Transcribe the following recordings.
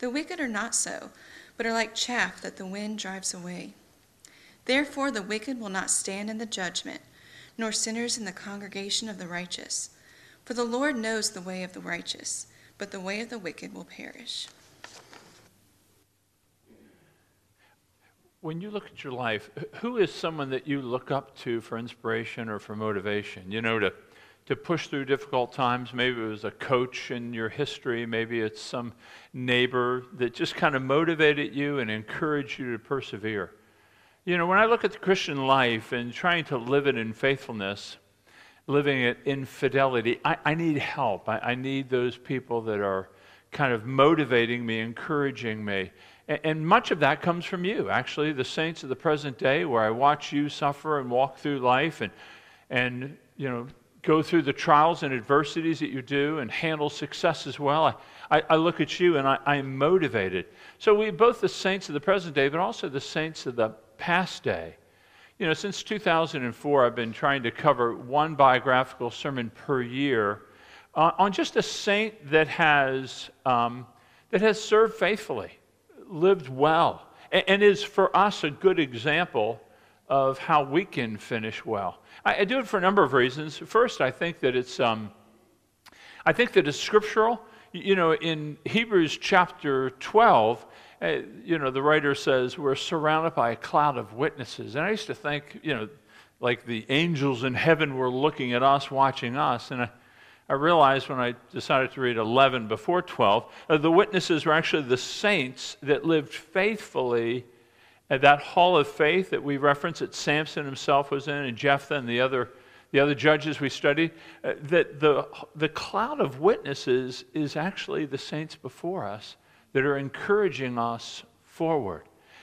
The wicked are not so, but are like chaff that the wind drives away. Therefore, the wicked will not stand in the judgment, nor sinners in the congregation of the righteous. For the Lord knows the way of the righteous, but the way of the wicked will perish. When you look at your life, who is someone that you look up to for inspiration or for motivation? You know, to to push through difficult times. Maybe it was a coach in your history. Maybe it's some neighbor that just kind of motivated you and encouraged you to persevere. You know, when I look at the Christian life and trying to live it in faithfulness, living it in fidelity, I, I need help. I, I, need those people that are kind of motivating me, encouraging me. And, much of that comes from you, actually, the saints of the present day, where I watch you suffer and walk through life and, and you know, go through the trials and adversities that you do and handle success as well. I, I, I look at you and I, I'm motivated. So we both the saints of the present day, but also the saints of the past day. You know, since 2004, I've been trying to cover one biographical sermon per year uh, on just a saint that has, um, that has served faithfully, lived well, and, and is for us a good example of how we can finish well. I, I, do it for a number of reasons. First, I think that it's, um, I think that it's scriptural. You know, in Hebrews chapter 12, uh, you know, the writer says we're surrounded by a cloud of witnesses. And I used to think, you know, like the angels in heaven were looking at us, watching us. And I, I realized when I decided to read 11 before 12, uh, the witnesses were actually the saints that lived faithfully at that hall of faith that we reference that Samson himself was in and Jephthah and the other, the other judges we studied, uh, that the, the cloud of witnesses is actually the saints before us that are encouraging us forward.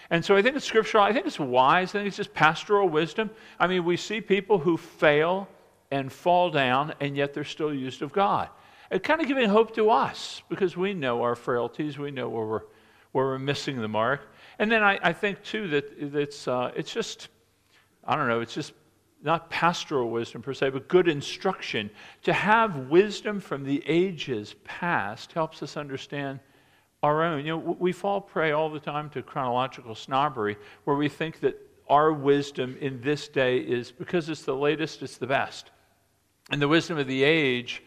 And so I think it's scriptural. I think it's wise. I think it's just pastoral wisdom. I mean, we see people who fail and fall down, and yet they're still used of God. It's kind of giving hope to us because we know our frailties. We know where we're, where we're missing the mark. And then I, I think, too, that it's, uh, it's just, I don't know, it's just not pastoral wisdom per se, but good instruction. To have wisdom from the ages past helps us understand our own. You know, we fall prey all the time to chronological snobbery, where we think that our wisdom in this day is because it's the latest, it's the best. And the wisdom of the age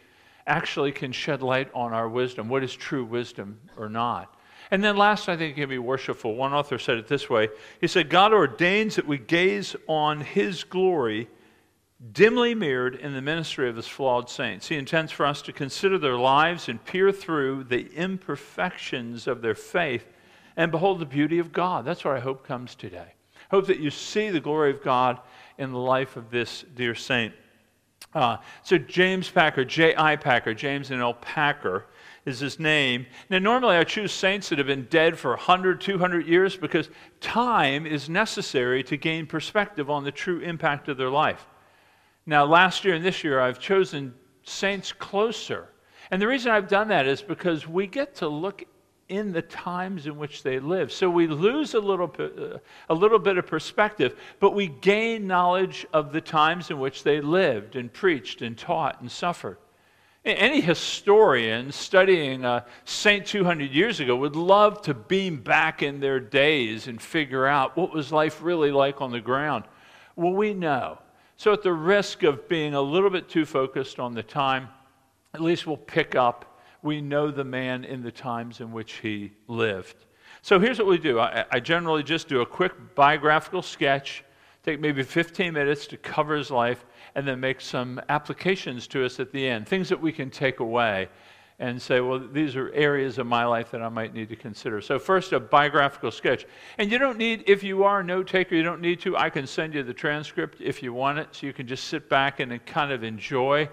actually can shed light on our wisdom, what is true wisdom or not. And then last, I think it can be worshipful. One author said it this way He said, God ordains that we gaze on His glory dimly mirrored in the ministry of His flawed saints. He intends for us to consider their lives and peer through the imperfections of their faith and behold the beauty of God. That's what I hope comes today. Hope that you see the glory of God in the life of this dear saint. Uh, so, James Packer, J.I. Packer, James Innell Packer, is his name. Now, normally I choose saints that have been dead for 100, 200 years because time is necessary to gain perspective on the true impact of their life. Now, last year and this year, I've chosen saints closer. And the reason I've done that is because we get to look in the times in which they live. So we lose a little, uh, a little bit of perspective, but we gain knowledge of the times in which they lived and preached and taught and suffered. Any historian studying a uh, saint 200 years ago would love to beam back in their days and figure out what was life really like on the ground. Well, we know. So, at the risk of being a little bit too focused on the time, at least we'll pick up. We know the man in the times in which he lived. So, here's what we do I, I generally just do a quick biographical sketch, take maybe 15 minutes to cover his life and then make some applications to us at the end, things that we can take away and say, well, these are areas of my life that I might need to consider. So, first, a biographical sketch. And you don't need, if you are a note taker, you don't need to. I can send you the transcript if you want it, so you can just sit back and kind of enjoy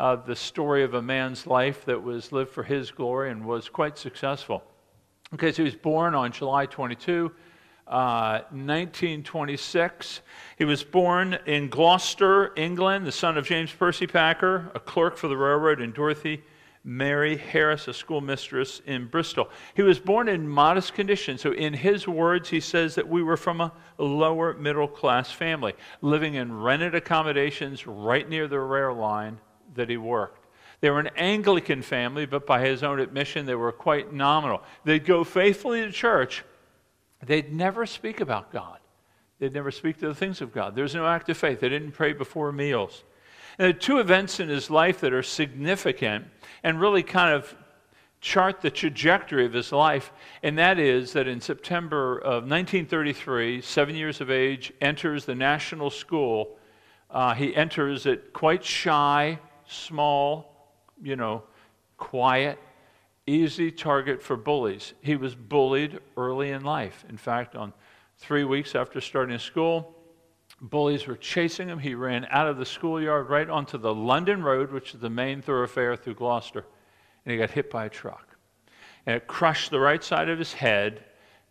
uh, the story of a man's life that was lived for his glory and was quite successful. Okay, so he was born on July 22, uh, 1926. He was born in Gloucester, England, the son of James Percy Packer, a clerk for the railroad, and Dorothy Mary Harris, a schoolmistress in Bristol. He was born in modest conditions. So, in his words, he says that we were from a lower middle class family, living in rented accommodations right near the rail line that he worked. They were an Anglican family, but by his own admission, they were quite nominal. They'd go faithfully to church, they'd never speak about God. They'd never speak to the things of God. There's no act of faith. They didn't pray before meals. And there are two events in his life that are significant and really kind of chart the trajectory of his life, and that is that in September of 1933, seven years of age, enters the national school. Uh, he enters it quite shy, small, you know, quiet, easy target for bullies. He was bullied early in life. In fact, on three weeks after starting school, bullies were chasing him. He ran out of the schoolyard right onto the London Road, which is the main thoroughfare through Gloucester, and he got hit by a truck. And it crushed the right side of his head,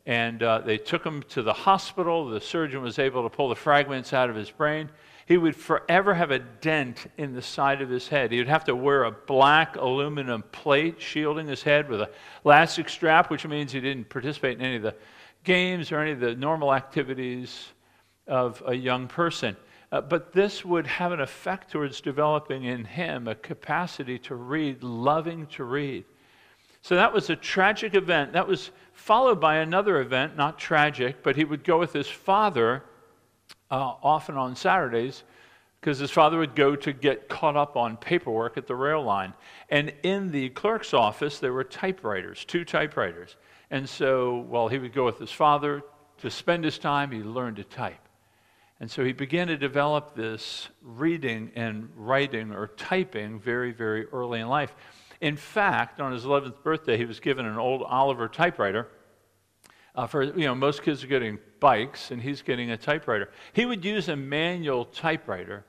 and uh, they took him to the hospital. The surgeon was able to pull the fragments out of his brain. He would forever have a dent in the side of his head. He would have to wear a black aluminum plate shielding his head with a elastic strap, which means he didn't participate in any of the games or any of the normal activities of a young person. Uh, but this would have an effect towards developing in him a capacity to read, loving to read. So that was a tragic event. That was followed by another event, not tragic, but he would go with his father uh, often on Saturdays because his father would go to get caught up on paperwork at the rail line. And in the clerk's office, there were typewriters, two typewriters. And so while he would go with his father to spend his time, he learned to type. And so he began to develop this reading and writing or typing very, very early in life. In fact, on his 11th birthday, he was given an old Oliver typewriter. Uh, for you know, most kids are getting bikes, and he's getting a typewriter. He would use a manual typewriter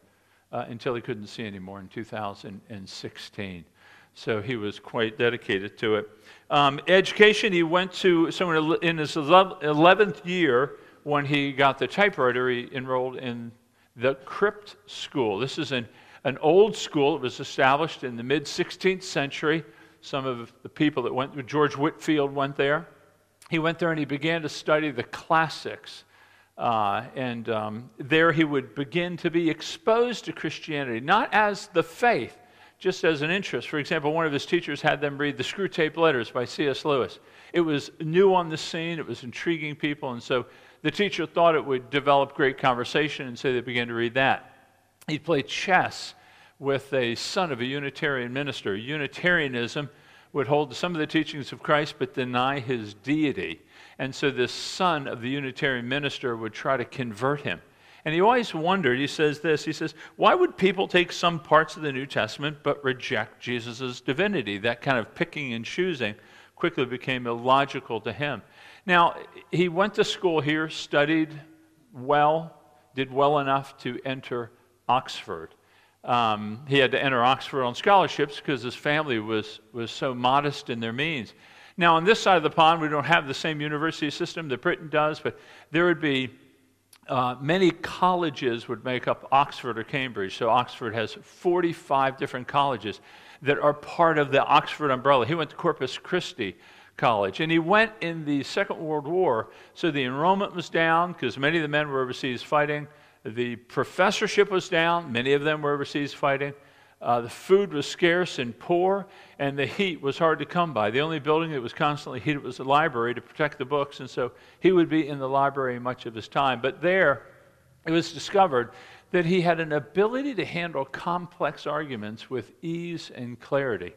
uh, until he couldn't see anymore in 2016. So he was quite dedicated to it. Um, education, he went to, somewhere in his 11th year, when he got the typewriter, he enrolled in the Crypt School. This is an, an old school. It was established in the mid 16th century. Some of the people that went, George Whitefield went there. He went there and he began to study the classics. Uh, and um, there he would begin to be exposed to Christianity, not as the faith, just as an interest. For example, one of his teachers had them read the Screwtape Letters by C.S. Lewis. It was new on the scene, it was intriguing people, and so the teacher thought it would develop great conversation, and so they began to read that. He played chess with a son of a Unitarian minister. Unitarianism would hold some of the teachings of Christ but deny his deity. And so this son of the Unitarian minister would try to convert him. And he always wondered, he says this, he says, why would people take some parts of the New Testament but reject Jesus' divinity? That kind of picking and choosing quickly became illogical to him. Now, he went to school here, studied well, did well enough to enter Oxford. Um, he had to enter Oxford on scholarships because his family was, was so modest in their means. Now, on this side of the pond, we don't have the same university system that Britain does, but there would be uh, many colleges would make up Oxford or Cambridge. So Oxford has 45 different colleges that are part of the Oxford umbrella. He went to Corpus Christi college. And he went in the Second World War, so the enrollment was down because many of the men were overseas fighting. The professorship was down, many of them were overseas fighting. Uh, the food was scarce and poor, and the heat was hard to come by. The only building that was constantly heated was the library to protect the books, and so he would be in the library much of his time. But there, it was discovered that he had an ability to handle complex arguments with ease and clarity.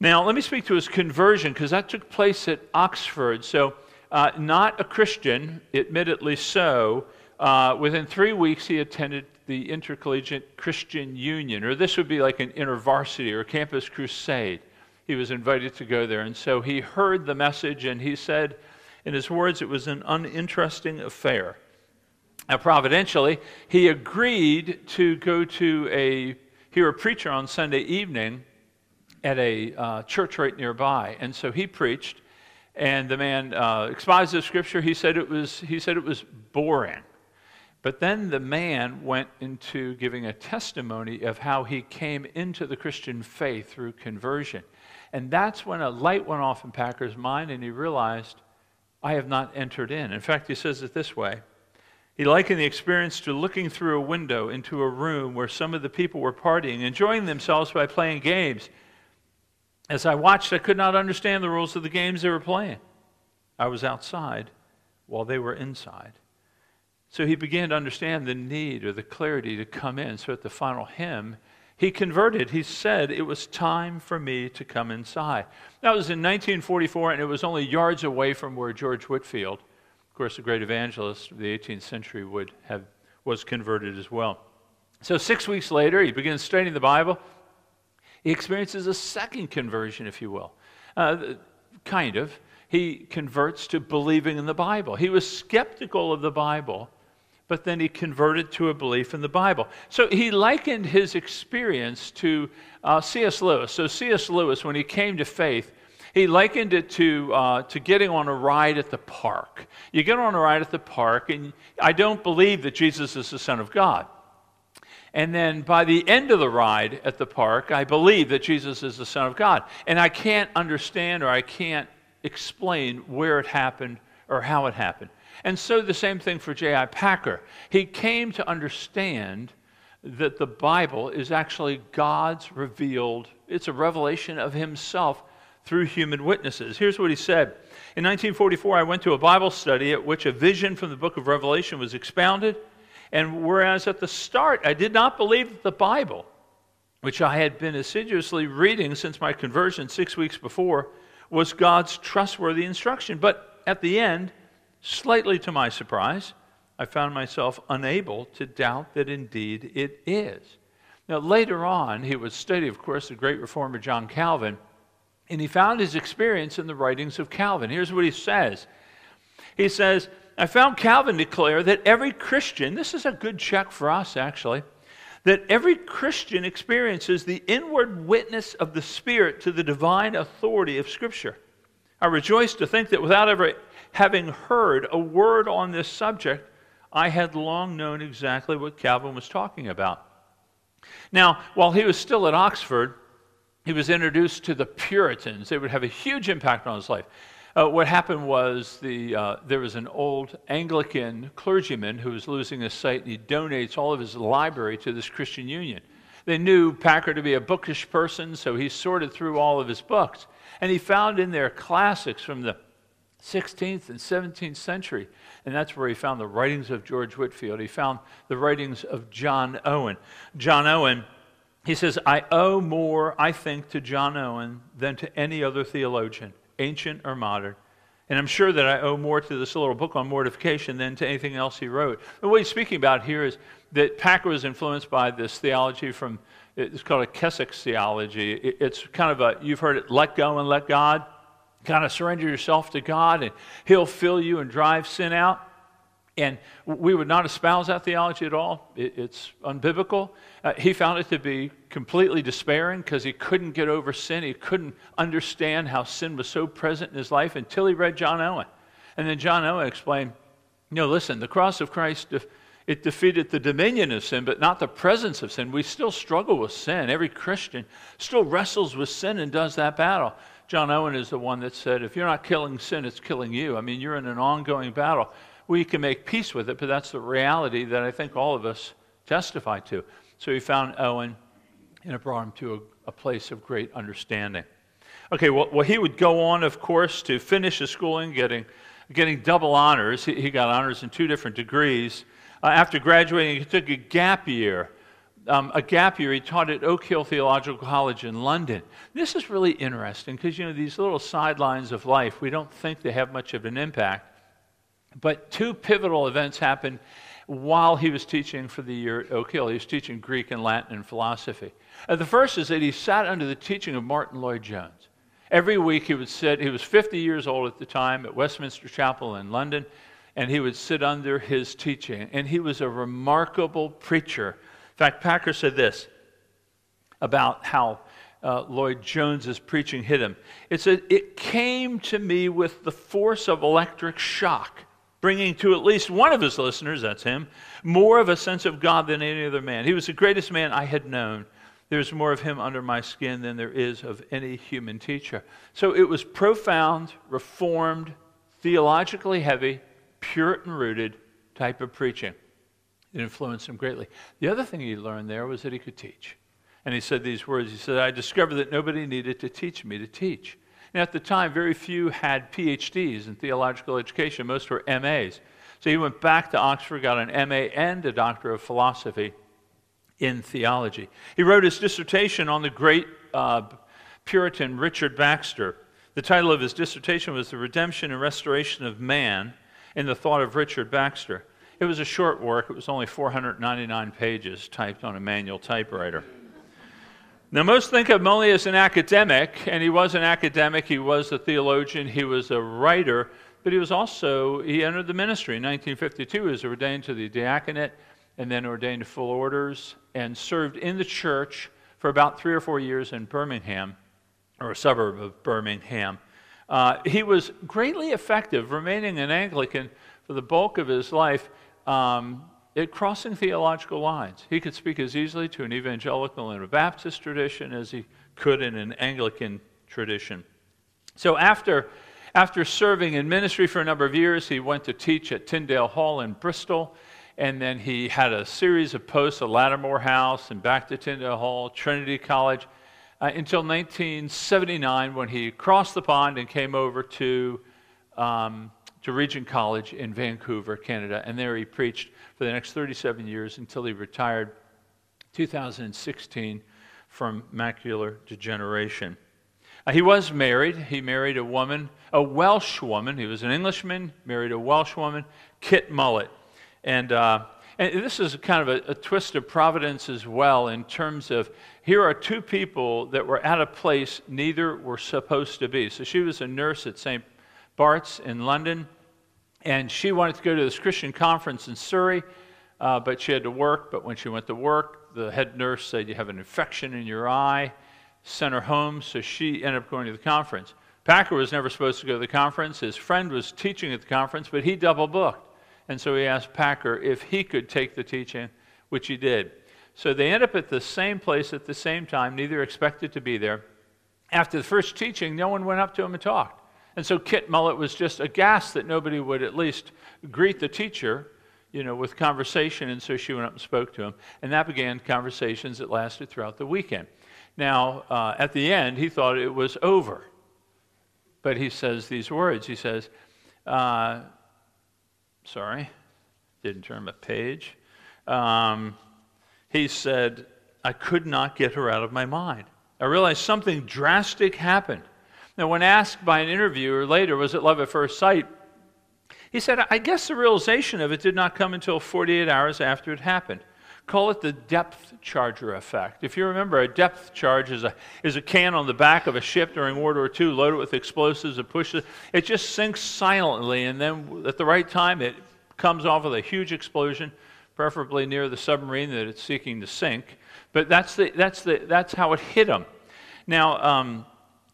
Now, let me speak to his conversion because that took place at Oxford. So, uh, not a Christian, admittedly so. Uh, within three weeks, he attended the Intercollegiate Christian Union, or this would be like an intervarsity or campus crusade. He was invited to go there. And so he heard the message and he said, in his words, it was an uninteresting affair. Now, providentially, he agreed to go to a, hear a preacher on Sunday evening at a uh, church right nearby. And so he preached, And the man uh, exposed the scripture. He said it was, he said it was boring. But then the man went into giving a testimony of how he came into the Christian faith through conversion. And that's when a light went off in Packer's mind and he realized, I have not entered in. In fact, he says it this way He likened the experience to looking through a window into a room where some of the people were partying, enjoying themselves by playing games. As I watched, I could not understand the rules of the games they were playing. I was outside while they were inside. So he began to understand the need or the clarity to come in. So at the final hymn, he converted. He said, It was time for me to come inside. That was in 1944, and it was only yards away from where George Whitefield, of course, the great evangelist of the 18th century, would have, was converted as well. So six weeks later, he begins studying the Bible. He experiences a second conversion, if you will. Uh, kind of. He converts to believing in the Bible. He was skeptical of the Bible but then he converted to a belief in the Bible. So he likened his experience to uh, C.S. Lewis. So C.S. Lewis, when he came to faith, he likened it to, uh, to getting on a ride at the park. You get on a ride at the park, and I don't believe that Jesus is the Son of God. And then by the end of the ride at the park, I believe that Jesus is the Son of God. And I can't understand or I can't explain where it happened or how it happened. And so the same thing for J.I. Packer. He came to understand that the Bible is actually God's revealed, it's a revelation of Himself through human witnesses. Here's what he said In 1944, I went to a Bible study at which a vision from the book of Revelation was expounded. And whereas at the start I did not believe that the Bible, which I had been assiduously reading since my conversion six weeks before, was God's trustworthy instruction. But at the end, Slightly to my surprise, I found myself unable to doubt that indeed it is. Now, later on, he would study, of course, the great reformer John Calvin, and he found his experience in the writings of Calvin. Here's what he says He says, I found Calvin declare that every Christian, this is a good check for us actually, that every Christian experiences the inward witness of the Spirit to the divine authority of Scripture. I rejoice to think that without ever having heard a word on this subject, I had long known exactly what Calvin was talking about. Now, while he was still at Oxford, he was introduced to the Puritans. They would have a huge impact on his life. Uh, what happened was the, uh, there was an old Anglican clergyman who was losing his sight, and he donates all of his library to this Christian Union. They knew Packer to be a bookish person, so he sorted through all of his books. And he found in there classics from the 16th and 17th century. And that's where he found the writings of George Whitefield. He found the writings of John Owen. John Owen, he says, I owe more, I think, to John Owen than to any other theologian, ancient or modern. And I'm sure that I owe more to this little book on mortification than to anything else he wrote. And what he's speaking about here is that Packer was influenced by this theology from, it's called a Keswick's theology. It's kind of a, you've heard it, let go and let God kind of surrender yourself to God and He'll fill you and drive sin out. And we would not espouse that theology at all. It, it's unbiblical. Uh, he found it to be completely despairing because he couldn't get over sin. He couldn't understand how sin was so present in his life until he read John Owen. And then John Owen explained, know, listen, the cross of Christ, it defeated the dominion of sin, but not the presence of sin. We still struggle with sin. Every Christian still wrestles with sin and does that battle. John Owen is the one that said, if you're not killing sin, it's killing you. I mean, you're in an ongoing battle. We can make peace with it, but that's the reality that I think all of us testify to. So he found Owen, and it brought him to a, a place of great understanding. Okay, well, well, he would go on, of course, to finish his schooling, getting, getting double honors. He, he got honors in two different degrees. Uh, after graduating, he took a gap year um, a gap year he taught at Oak Hill Theological College in London. This is really interesting because, you know, these little sidelines of life, we don't think they have much of an impact. But two pivotal events happened while he was teaching for the year at Oak Hill. He was teaching Greek and Latin and philosophy. Uh, the first is that he sat under the teaching of Martyn Lloyd-Jones. Every week he would sit, he was 50 years old at the time at Westminster Chapel in London, and he would sit under his teaching. And he was a remarkable preacher fact, Packer said this about how uh, Lloyd Jones's preaching hit him. It said, It came to me with the force of electric shock, bringing to at least one of his listeners, that's him, more of a sense of God than any other man. He was the greatest man I had known. There's more of him under my skin than there is of any human teacher. So it was profound, reformed, theologically heavy, Puritan rooted type of preaching. It influenced him greatly. The other thing he learned there was that he could teach. And he said these words He said, I discovered that nobody needed to teach me to teach. And at the time, very few had PhDs in theological education, most were MAs. So he went back to Oxford, got an MA and a Doctor of Philosophy in theology. He wrote his dissertation on the great uh, Puritan Richard Baxter. The title of his dissertation was The Redemption and Restoration of Man in the Thought of Richard Baxter. It was a short work, it was only 499 pages typed on a manual typewriter. Now, most think of only as an academic, and he was an academic, he was a theologian, he was a writer, but he was also, he entered the ministry in 1952. He was ordained to the diaconate and then ordained to full orders and served in the church for about three or four years in Birmingham, or a suburb of Birmingham. Uh, he was greatly effective, remaining an Anglican for the bulk of his life. Um, it crossing theological lines. He could speak as easily to an evangelical and a Baptist tradition as he could in an Anglican tradition. So after, after serving in ministry for a number of years, he went to teach at Tyndale Hall in Bristol. And then he had a series of posts at Latimer House and back to Tyndale Hall, Trinity College, uh, until 1979 when he crossed the pond and came over to, um, to Regent College in Vancouver, Canada. And there he preached for the next 37 years until he retired 2016 from macular degeneration. Uh, he was married. He married a woman, a Welsh woman. He was an Englishman, married a Welsh woman, Kit Mullett. And, uh, and this is kind of a, a, twist of providence as well, in terms of here are two people that were at a place neither were supposed to be. So she was a nurse at St. Bart's in London. And she wanted to go to this Christian conference in Surrey, uh, but she had to work. But when she went to work, the head nurse said, You have an infection in your eye, sent her home. So she ended up going to the conference. Packer was never supposed to go to the conference. His friend was teaching at the conference, but he double booked. And so he asked Packer if he could take the teaching, which he did. So they end up at the same place at the same time, neither expected to be there. After the first teaching, no one went up to him and talked. And so Kit Mullett was just aghast that nobody would at least greet the teacher, you know, with conversation. And so she went up and spoke to him. And that began conversations that lasted throughout the weekend. Now, uh, at the end, he thought it was over. But he says these words. He says, uh, sorry, didn't turn my page. Um, he said, I could not get her out of my mind. I realized something drastic happened. Now, when asked by an interviewer later, was it love at first sight? He said, I guess the realization of it did not come until 48 hours after it happened. Call it the depth charger effect. If you remember, a depth charge is a, is a can on the back of a ship during World War II, loaded with explosives that pushes it just sinks silently, and then at the right time, it comes off with a huge explosion, preferably near the submarine that it's seeking to sink. But that's, the, that's, the, that's how it hit him. Now, um,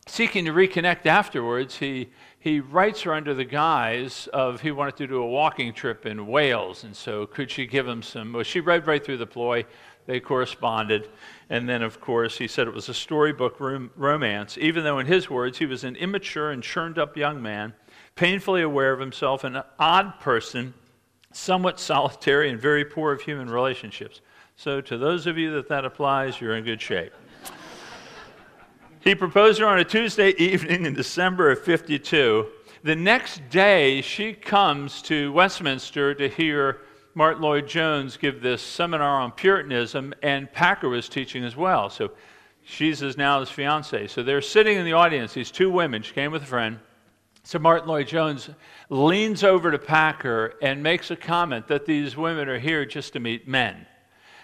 seeking to reconnect afterwards, he, he writes her under the guise of he wanted to do a walking trip in Wales. And so, could she give him some? Well, she read right through the ploy. They corresponded. And then, of course, he said it was a storybook rom- romance, even though, in his words, he was an immature and churned up young man, painfully aware of himself, an odd person, somewhat solitary, and very poor of human relationships. So, to those of you that that applies, you're in good shape. He proposed her on a Tuesday evening in December of 52. The next day, she comes to Westminster to hear Martyn Lloyd Jones give this seminar on Puritanism, and Packer was teaching as well. So she's his now his fiance. So they're sitting in the audience, these two women. She came with a friend. So Martyn Lloyd Jones leans over to Packer and makes a comment that these women are here just to meet men.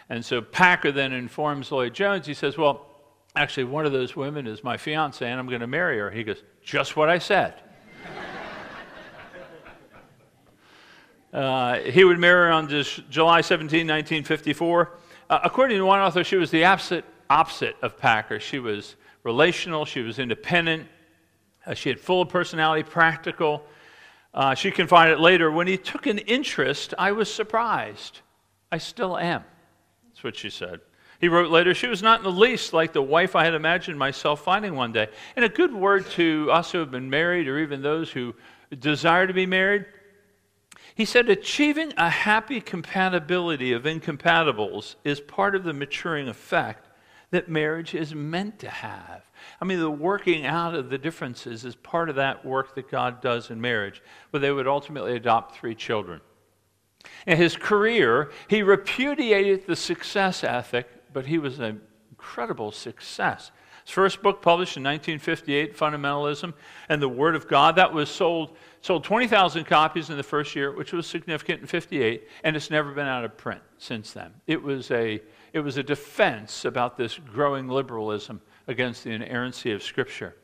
And so Packer then informs Lloyd Jones, he says, Well, Actually, one of those women is my fiance, and I'm going to marry her. He goes, Just what I said. uh, he would marry her on July 17, 1954. Uh, according to one author, she was the opposite, opposite of Packer. She was relational, she was independent, uh, she had full personality, practical. Uh, she confided later, when he took an interest, I was surprised. I still am. That's what she said. He wrote later, she was not in the least like the wife I had imagined myself finding one day. And a good word to us who have been married or even those who desire to be married. He said, achieving a happy compatibility of incompatibles is part of the maturing effect that marriage is meant to have. I mean, the working out of the differences is part of that work that God does in marriage, where they would ultimately adopt three children. In his career, he repudiated the success ethic, but he was an incredible success. His first book, published in 1958, Fundamentalism and the Word of God, that was sold, sold 20,000 copies in the first year, which was significant in 58, and it's never been out of print since then. It was a, it was a defense about this growing liberalism against the inerrancy of Scripture.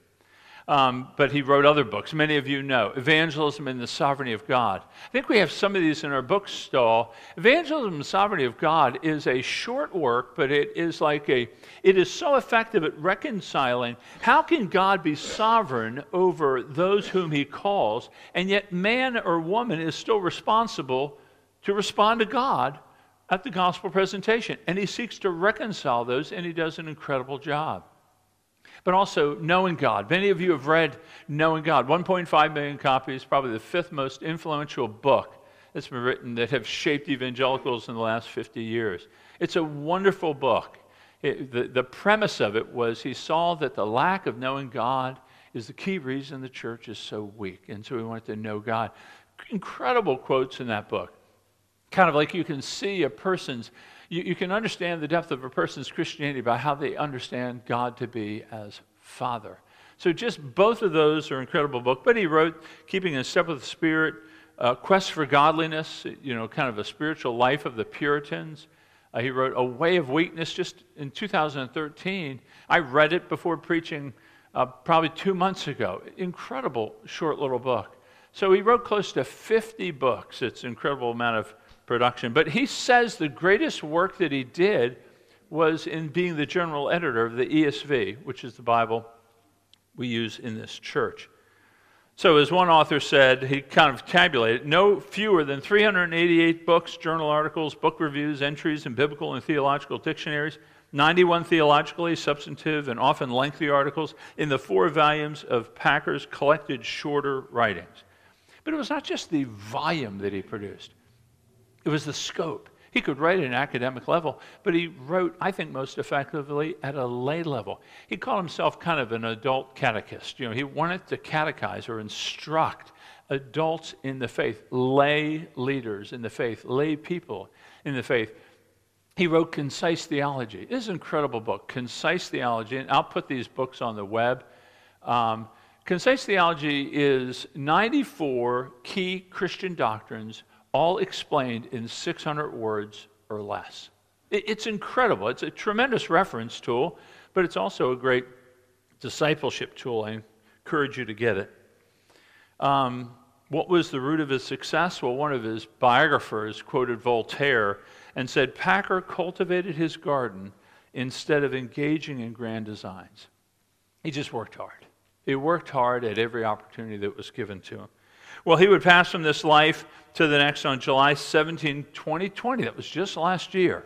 Um, but he wrote other books. Many of you know Evangelism and the Sovereignty of God. I think we have some of these in our bookstall. Evangelism and the Sovereignty of God is a short work, but it is like a, it is so effective at reconciling how can God be sovereign over those whom he calls, and yet man or woman is still responsible to respond to God at the gospel presentation. And he seeks to reconcile those, and he does an incredible job but also Knowing God. Many of you have read Knowing God, 1.5 million copies, probably the fifth most influential book that's been written that have shaped evangelicals in the last 50 years. It's a wonderful book. It, the, the premise of it was he saw that the lack of knowing God is the key reason the church is so weak. And so he wanted to know God. Incredible quotes in that book. Kind of like you can see a person's you, you can understand the depth of a person's Christianity by how they understand God to be as Father. So, just both of those are incredible books. But he wrote Keeping in Step with the Spirit, uh, Quest for Godliness, you know, kind of a spiritual life of the Puritans. Uh, he wrote A Way of Weakness just in 2013. I read it before preaching uh, probably two months ago. Incredible short little book. So he wrote close to 50 books. It's an incredible amount of production. But he says the greatest work that he did was in being the general editor of the ESV, which is the Bible we use in this church. So, as one author said, he kind of tabulated no fewer than 388 books, journal articles, book reviews, entries in biblical and theological dictionaries, 91 theologically substantive and often lengthy articles in the four volumes of Packer's collected shorter writings. But it was not just the volume that he produced, it was the scope. He could write at an academic level, but he wrote, I think, most effectively at a lay level. He called himself kind of an adult catechist. You know, he wanted to catechize or instruct adults in the faith, lay leaders in the faith, lay people in the faith. He wrote Concise Theology. This is an incredible book, Concise Theology, and I'll put these books on the web. Um, Concise Theology is 94 key Christian doctrines all explained in 600 words or less. It's incredible. It's a tremendous reference tool, but it's also a great discipleship tool. I encourage you to get it. Um, what was the root of his success? Well, one of his biographers quoted Voltaire and said Packer cultivated his garden instead of engaging in grand designs. He just worked hard. He worked hard at every opportunity that was given to him. Well, he would pass from this life to the next on July 17, 2020. That was just last year.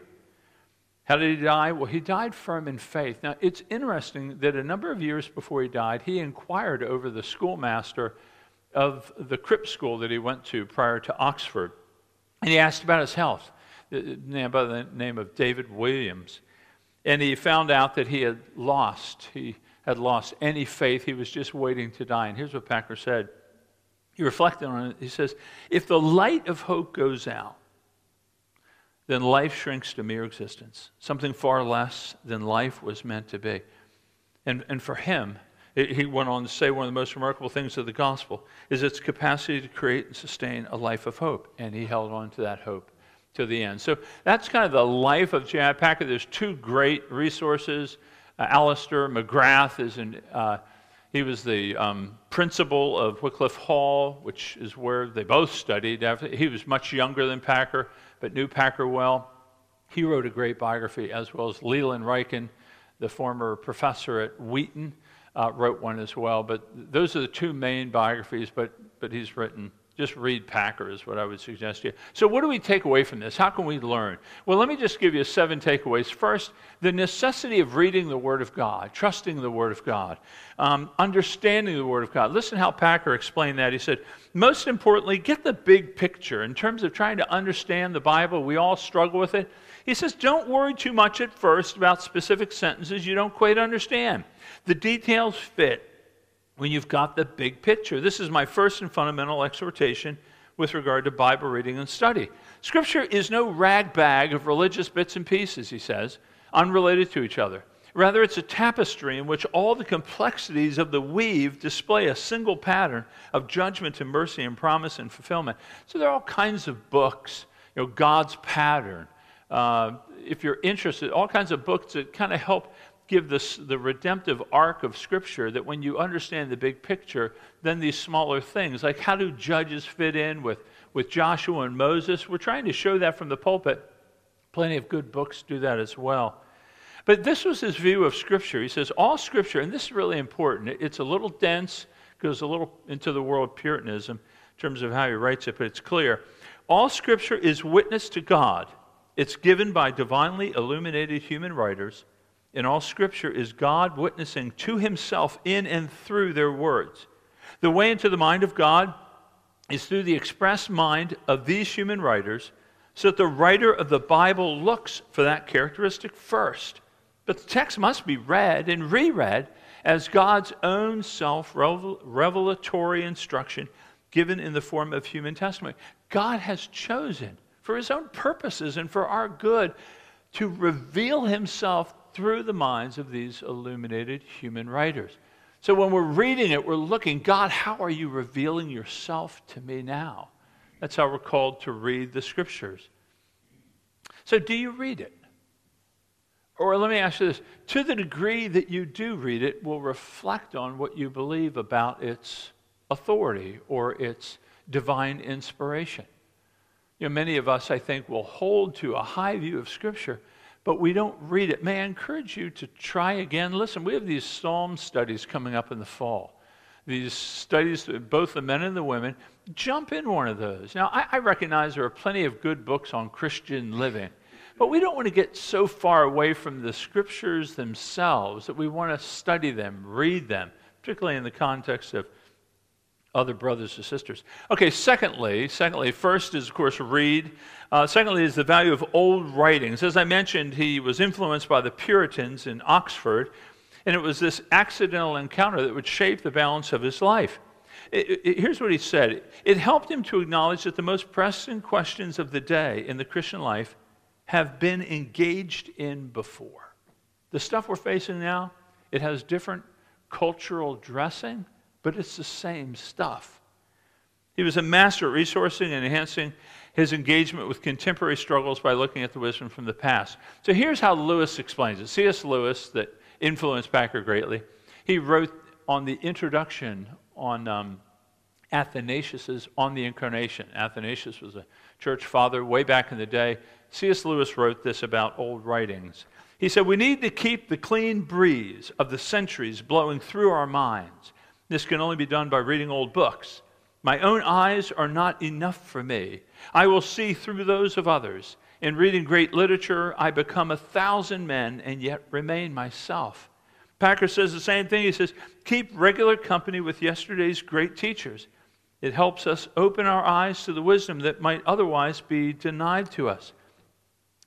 How did he die? Well, he died firm in faith. Now, it's interesting that a number of years before he died, he inquired over the schoolmaster of the Crypt school that he went to prior to Oxford. And he asked about his health, uh, uh, by the name of David Williams. And he found out that he had lost. He had lost any faith. He was just waiting to die. And here's what Packer said he reflected on it. He says, If the light of hope goes out, then life shrinks to mere existence, something far less than life was meant to be. And, and for him, it, he went on to say one of the most remarkable things of the gospel is its capacity to create and sustain a life of hope. And he held on to that hope to the end. So that's kind of the life of J.I. Packer. There's two great resources. Uh, Alister McGrath is an. Uh, he was the um, principal of Wycliffe Hall, which is where they both studied. He was much younger than Packer, but knew Packer well. He wrote a great biography, as well as Leland Ryken, the former professor at Wheaton, uh, wrote one as well. But those are the two main biographies, but, but he's written just read Packer, is what I would suggest to you. So, what do we take away from this? How can we learn? Well, let me just give you seven takeaways. First, the necessity of reading the Word of God, trusting the Word of God, um, understanding the Word of God. Listen how Packer explained that. He said, most importantly, get the big picture. In terms of trying to understand the Bible, we all struggle with it. He says, don't worry too much at first about specific sentences you don't quite understand. The details fit when you've got the big picture. This is my first and fundamental exhortation with regard to Bible reading and study. Scripture is no rag bag of religious bits and pieces, he says, unrelated to each other. Rather, it's a tapestry in which all the complexities of the weave display a single pattern of judgment and mercy and promise and fulfillment. So there are all kinds of books, you know, God's pattern. Uh, if you're interested, all kinds of books that kind of help give this, the redemptive arc of Scripture that when you understand the big picture, then these smaller things, like how do judges fit in with, with Joshua and Moses? We're trying to show that from the pulpit. Plenty of good books do that as well. But this was his view of Scripture. He says, All Scripture, and this is really important, it's a little dense, goes a little into the world of Puritanism in terms of how he writes it, but it's clear. All Scripture is witness to God. It's given by divinely illuminated human writers in all Scripture is God witnessing to himself in and through their words. The way into the mind of God is through the express mind of these human writers, so that the writer of the Bible looks for that characteristic first. But the text must be read and reread as God's own self revelatory instruction given in the form of human testimony. God has chosen, for his own purposes and for our good, to reveal himself through the minds of these illuminated human writers. So when we're reading it, we're looking, God, how are you revealing yourself to me now? That's how we're called to read the scriptures. So, do you read it? Or let me ask you this to the degree that you do read it, will reflect on what you believe about its authority or its divine inspiration. You know, many of us, I think, will hold to a high view of Scripture but we don't read it. May I encourage you to try again? Listen, we have these psalm studies coming up in the fall. These studies, both the men and the women, jump in one of those. Now, I, I recognize there are plenty of good books on Christian living, but we don't want to get so far away from the scriptures themselves that we want to study them, read them, particularly in the context of other brothers or sisters. Okay, secondly, secondly, first is of course read. Uh, secondly is the value of old writings. As I mentioned, he was influenced by the Puritans in Oxford, and it was this accidental encounter that would shape the balance of his life. It, it, here's what he said It helped him to acknowledge that the most pressing questions of the day in the Christian life have been engaged in before. The stuff we're facing now, it has different cultural dressing but it's the same stuff. He was a master at resourcing and enhancing his engagement with contemporary struggles by looking at the wisdom from the past. So here's how Lewis explains it. C.S. Lewis, that influenced Packer greatly, he wrote on the introduction on um, Athanasius's On the Incarnation. Athanasius was a church father way back in the day. C.S. Lewis wrote this about old writings. He said, We need to keep the clean breeze of the centuries blowing through our minds this can only be done by reading old books. My own eyes are not enough for me. I will see through those of others. In reading great literature, I become a thousand men and yet remain myself. Packer says the same thing. He says, Keep regular company with yesterday's great teachers. It helps us open our eyes to the wisdom that might otherwise be denied to us.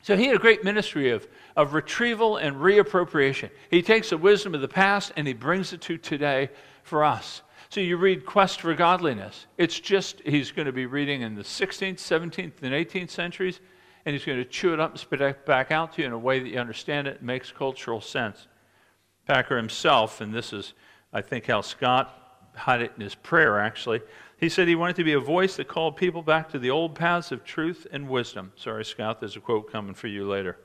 So he had a great ministry of, of retrieval and reappropriation. He takes the wisdom of the past and he brings it to today for us. So you read Quest for Godliness. It's just, he's going to be reading in the 16th, 17th, and 18th centuries, and he's going to chew it up and spit it back out to you in a way that you understand it and makes cultural sense. Packer himself, and this is, I think, how Scott had it in his prayer, actually. He said he wanted to be a voice that called people back to the old paths of truth and wisdom. Sorry, Scott, there's a quote coming for you later.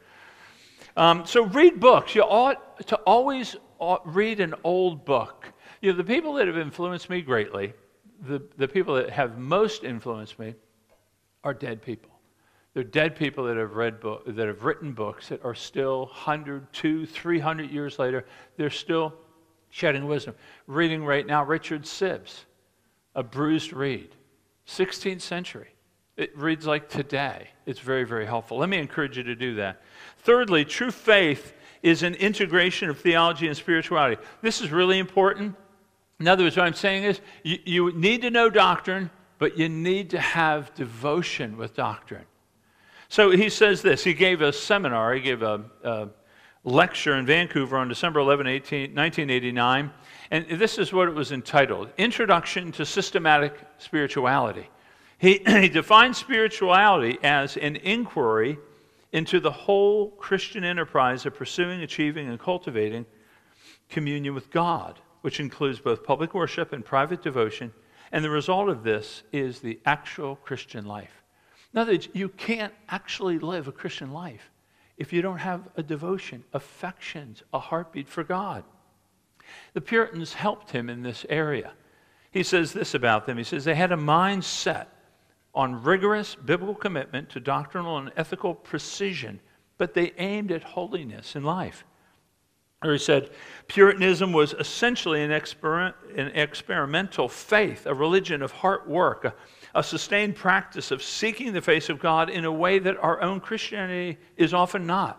Um, so read books. You ought to always read an old book. You know, the people that have influenced me greatly, the, the people that have most influenced me, are dead people. They're dead people that have read book, that have written books that are still 100, 200, 300 years later, they're still shedding wisdom. Reading right now Richard Sibbes, A Bruised Reed, 16th century. It reads like today. It's very, very helpful. Let me encourage you to do that. Thirdly, true faith is an integration of theology and spirituality. This is really important. In other words, what I'm saying is you, you need to know doctrine, but you need to have devotion with doctrine. So he says this. He gave a seminar, he gave a, a lecture in Vancouver on December 11, 18, 1989. And this is what it was entitled Introduction to Systematic Spirituality. He, he defines spirituality as an inquiry into the whole Christian enterprise of pursuing, achieving, and cultivating communion with God, which includes both public worship and private devotion. And the result of this is the actual Christian life. In other words, you can't actually live a Christian life if you don't have a devotion, affections, a heartbeat for God. The Puritans helped him in this area. He says this about them. He says they had a mind set on rigorous biblical commitment to doctrinal and ethical precision, but they aimed at holiness in life. Or he said, Puritanism was essentially an, exper- an experimental faith, a religion of heart work, a, a sustained practice of seeking the face of God in a way that our own Christianity is often not.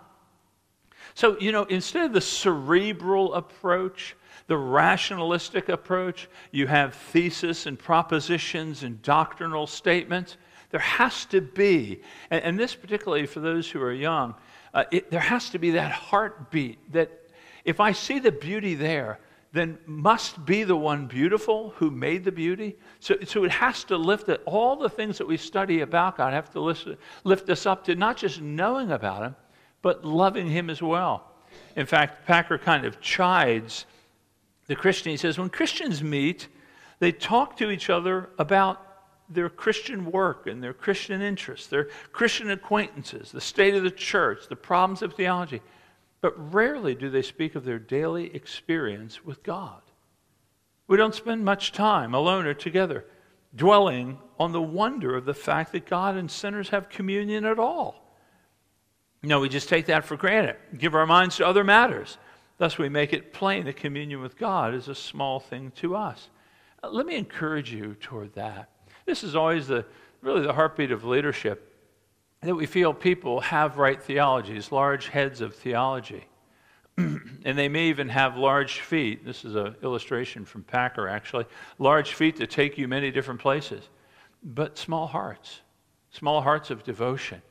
So, you know, instead of the cerebral approach, the rationalistic approach, you have thesis and propositions and doctrinal statements. There has to be, and, and this particularly for those who are young, uh, it, there has to be that heartbeat that if I see the beauty there, then must be the one beautiful who made the beauty. So, so it has to lift it. All the things that we study about God have to lift, lift us up to not just knowing about Him, but loving Him as well. In fact, Packer kind of chides the Christian. He says, when Christians meet, they talk to each other about their Christian work and their Christian interests, their Christian acquaintances, the state of the church, the problems of theology. But rarely do they speak of their daily experience with God. We don't spend much time alone or together dwelling on the wonder of the fact that God and sinners have communion at all. No, we just take that for granted, give our minds to other matters. Thus, we make it plain that communion with God is a small thing to us. Uh, let me encourage you toward that. This is always the really the heartbeat of leadership that we feel people have right theologies, large heads of theology. and they may even have large feet. This is an illustration from Packer, actually. Large feet that take you many different places, but small hearts, small hearts of devotion.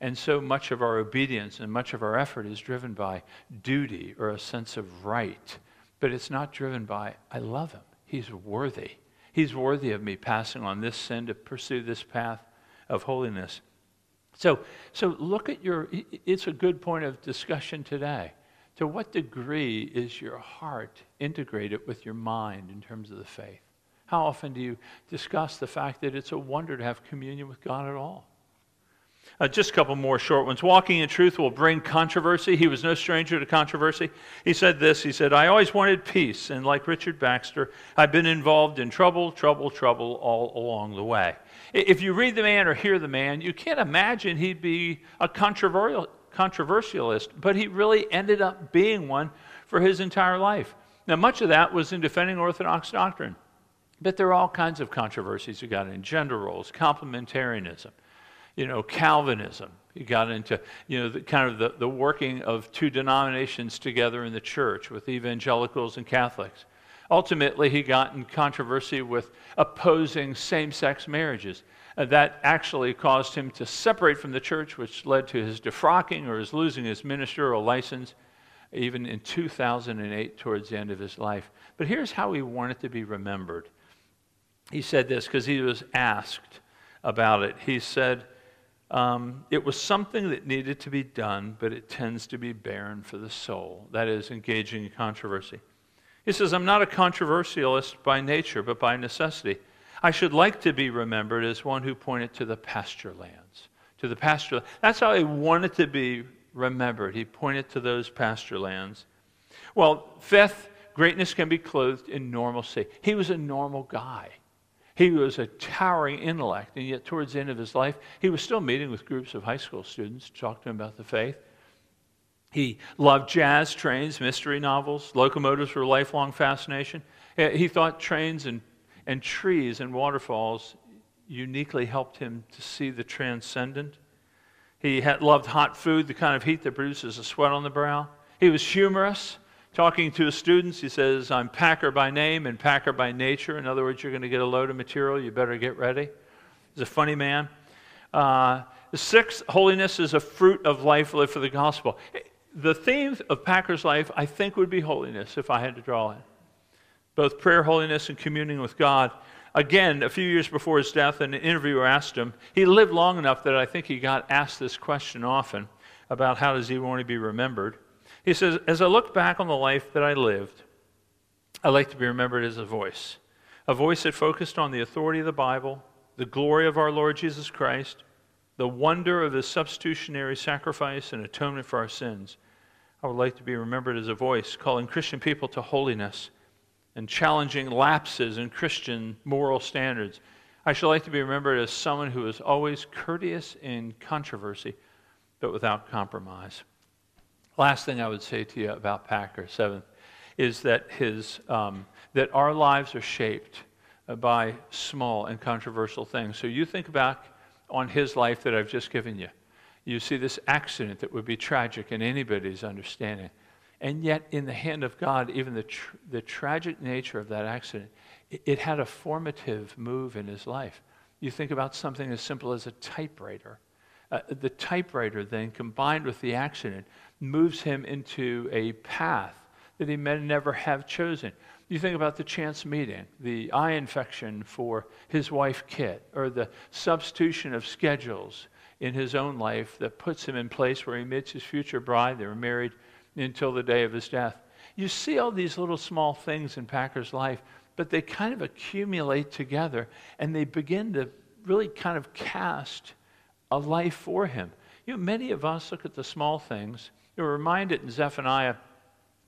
And so much of our obedience and much of our effort is driven by duty or a sense of right. But it's not driven by, I love him. He's worthy. He's worthy of me passing on this sin to pursue this path of holiness. So, so look at your, it's a good point of discussion today. To what degree is your heart integrated with your mind in terms of the faith? How often do you discuss the fact that it's a wonder to have communion with God at all? Uh, just a couple more short ones. Walking in truth will bring controversy. He was no stranger to controversy. He said this He said, I always wanted peace, and like Richard Baxter, I've been involved in trouble, trouble, trouble all along the way. If you read the man or hear the man, you can't imagine he'd be a controversial, controversialist, but he really ended up being one for his entire life. Now, much of that was in defending Orthodox doctrine. But there are all kinds of controversies. You got in gender roles, complementarianism you know, Calvinism. He got into, you know, the, kind of the, the working of two denominations together in the church with evangelicals and Catholics. Ultimately, he got in controversy with opposing same sex marriages. Uh, that actually caused him to separate from the church, which led to his defrocking or his losing his ministerial license, even in 2008, towards the end of his life. But here's how he wanted to be remembered. He said this because he was asked about it. He said, um, it was something that needed to be done, but it tends to be barren for the soul. That is, engaging in controversy. He says, I'm not a controversialist by nature, but by necessity. I should like to be remembered as one who pointed to the pasture lands. To the pasture That's how he wanted to be remembered. He pointed to those pasture lands. Well, fifth, greatness can be clothed in normalcy. He was a normal guy. He was a towering intellect, and yet towards the end of his life, he was still meeting with groups of high school students to talk to them about the faith. He loved jazz, trains, mystery novels. Locomotives were a lifelong fascination. He thought trains and, and trees and waterfalls uniquely helped him to see the transcendent. He had, loved hot food, the kind of heat that produces a sweat on the brow. He was humorous. Talking to his students, he says, I'm Packer by name and Packer by nature. In other words, you're going to get a load of material, you better get ready. He's a funny man. Uh, the sixth, holiness is a fruit of life lived for the gospel. The theme of Packer's life, I think, would be holiness if I had to draw it. Both prayer, holiness, and communing with God. Again, a few years before his death, an interviewer asked him, he lived long enough that I think he got asked this question often about how does he want to be remembered. He says, As I look back on the life that I lived, I like to be remembered as a voice, a voice that focused on the authority of the Bible, the glory of our Lord Jesus Christ, the wonder of his substitutionary sacrifice and atonement for our sins. I would like to be remembered as a voice calling Christian people to holiness and challenging lapses in Christian moral standards. I should like to be remembered as someone who is always courteous in controversy, but without compromise. Last thing I would say to you about Packer, seventh, is that, his, um, that our lives are shaped by small and controversial things. So you think back on his life that I've just given you. You see this accident that would be tragic in anybody's understanding. And yet, in the hand of God, even the, tr- the tragic nature of that accident, it, it had a formative move in his life. You think about something as simple as a typewriter. Uh, the typewriter then, combined with the accident, moves him into a path that he may never have chosen. You think about the chance meeting, the eye infection for his wife Kit, or the substitution of schedules in his own life that puts him in place where he meets his future bride. They were married until the day of his death. You see all these little small things in Packer's life, but they kind of accumulate together and they begin to really kind of cast a life for him. You know, many of us look at the small things You're reminded in Zephaniah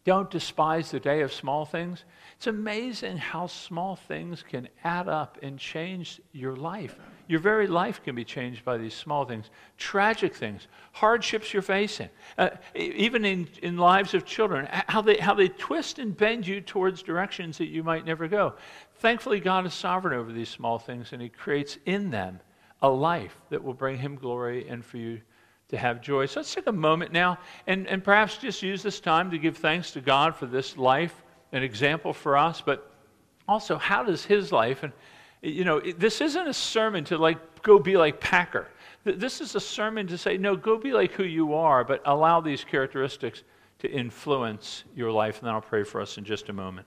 don't despise the day of small things. It's amazing how small things can add up and change your life. Your very life can be changed by these small things, tragic things, hardships you're facing, uh, even in, in lives of children, how they, how they twist and bend you towards directions that you might never go. Thankfully, God is sovereign over these small things, and He creates in them a life that will bring Him glory and for you to have joy. So let's take a moment now and, and perhaps just use this time to give thanks to God for this life, an example for us, but also how does his life, and you know, this isn't a sermon to like go be like Packer. This is a sermon to say, no, go be like who you are, but allow these characteristics to influence your life. And then I'll pray for us in just a moment.